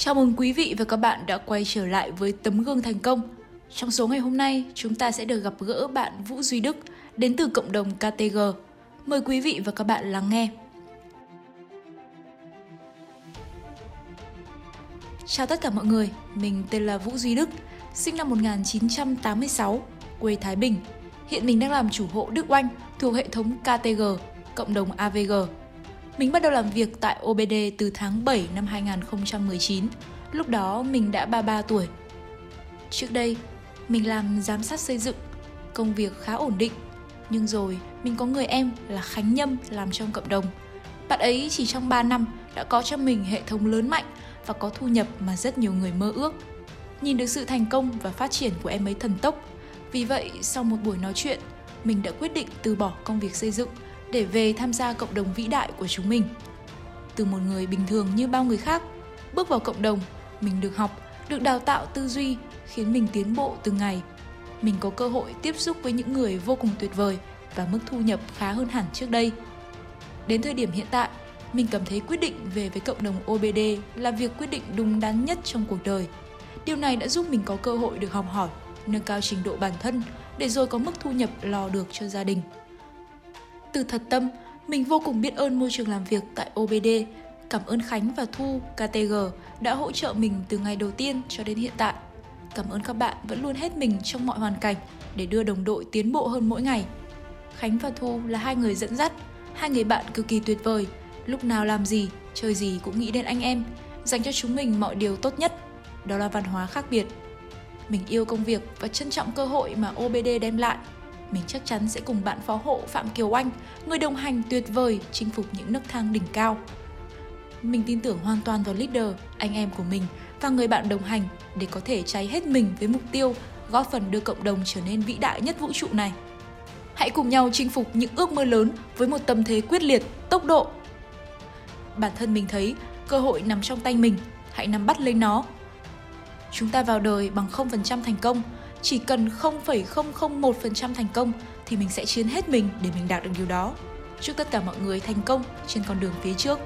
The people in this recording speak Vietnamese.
Chào mừng quý vị và các bạn đã quay trở lại với tấm gương thành công. Trong số ngày hôm nay, chúng ta sẽ được gặp gỡ bạn Vũ Duy Đức đến từ cộng đồng KTG. Mời quý vị và các bạn lắng nghe. Chào tất cả mọi người, mình tên là Vũ Duy Đức, sinh năm 1986, quê Thái Bình. Hiện mình đang làm chủ hộ Đức Oanh thuộc hệ thống KTG, cộng đồng AVG. Mình bắt đầu làm việc tại OBD từ tháng 7 năm 2019. Lúc đó mình đã 33 tuổi. Trước đây, mình làm giám sát xây dựng, công việc khá ổn định. Nhưng rồi, mình có người em là Khánh Nhâm làm trong cộng đồng. Bạn ấy chỉ trong 3 năm đã có cho mình hệ thống lớn mạnh và có thu nhập mà rất nhiều người mơ ước. Nhìn được sự thành công và phát triển của em ấy thần tốc. Vì vậy, sau một buổi nói chuyện, mình đã quyết định từ bỏ công việc xây dựng để về tham gia cộng đồng vĩ đại của chúng mình. Từ một người bình thường như bao người khác, bước vào cộng đồng, mình được học, được đào tạo tư duy khiến mình tiến bộ từng ngày. Mình có cơ hội tiếp xúc với những người vô cùng tuyệt vời và mức thu nhập khá hơn hẳn trước đây. Đến thời điểm hiện tại, mình cảm thấy quyết định về với cộng đồng OBD là việc quyết định đúng đắn nhất trong cuộc đời. Điều này đã giúp mình có cơ hội được học hỏi, nâng cao trình độ bản thân để rồi có mức thu nhập lo được cho gia đình. Từ thật tâm, mình vô cùng biết ơn môi trường làm việc tại OBD. Cảm ơn Khánh và Thu, KTG đã hỗ trợ mình từ ngày đầu tiên cho đến hiện tại. Cảm ơn các bạn vẫn luôn hết mình trong mọi hoàn cảnh để đưa đồng đội tiến bộ hơn mỗi ngày. Khánh và Thu là hai người dẫn dắt, hai người bạn cực kỳ tuyệt vời. Lúc nào làm gì, chơi gì cũng nghĩ đến anh em, dành cho chúng mình mọi điều tốt nhất. Đó là văn hóa khác biệt. Mình yêu công việc và trân trọng cơ hội mà OBD đem lại mình chắc chắn sẽ cùng bạn phó hộ Phạm Kiều Anh, người đồng hành tuyệt vời chinh phục những nấc thang đỉnh cao. Mình tin tưởng hoàn toàn vào leader, anh em của mình và người bạn đồng hành để có thể cháy hết mình với mục tiêu góp phần đưa cộng đồng trở nên vĩ đại nhất vũ trụ này. Hãy cùng nhau chinh phục những ước mơ lớn với một tâm thế quyết liệt, tốc độ. Bản thân mình thấy cơ hội nằm trong tay mình, hãy nắm bắt lấy nó. Chúng ta vào đời bằng 0% thành công, chỉ cần 0,001% thành công thì mình sẽ chiến hết mình để mình đạt được điều đó. Chúc tất cả mọi người thành công trên con đường phía trước.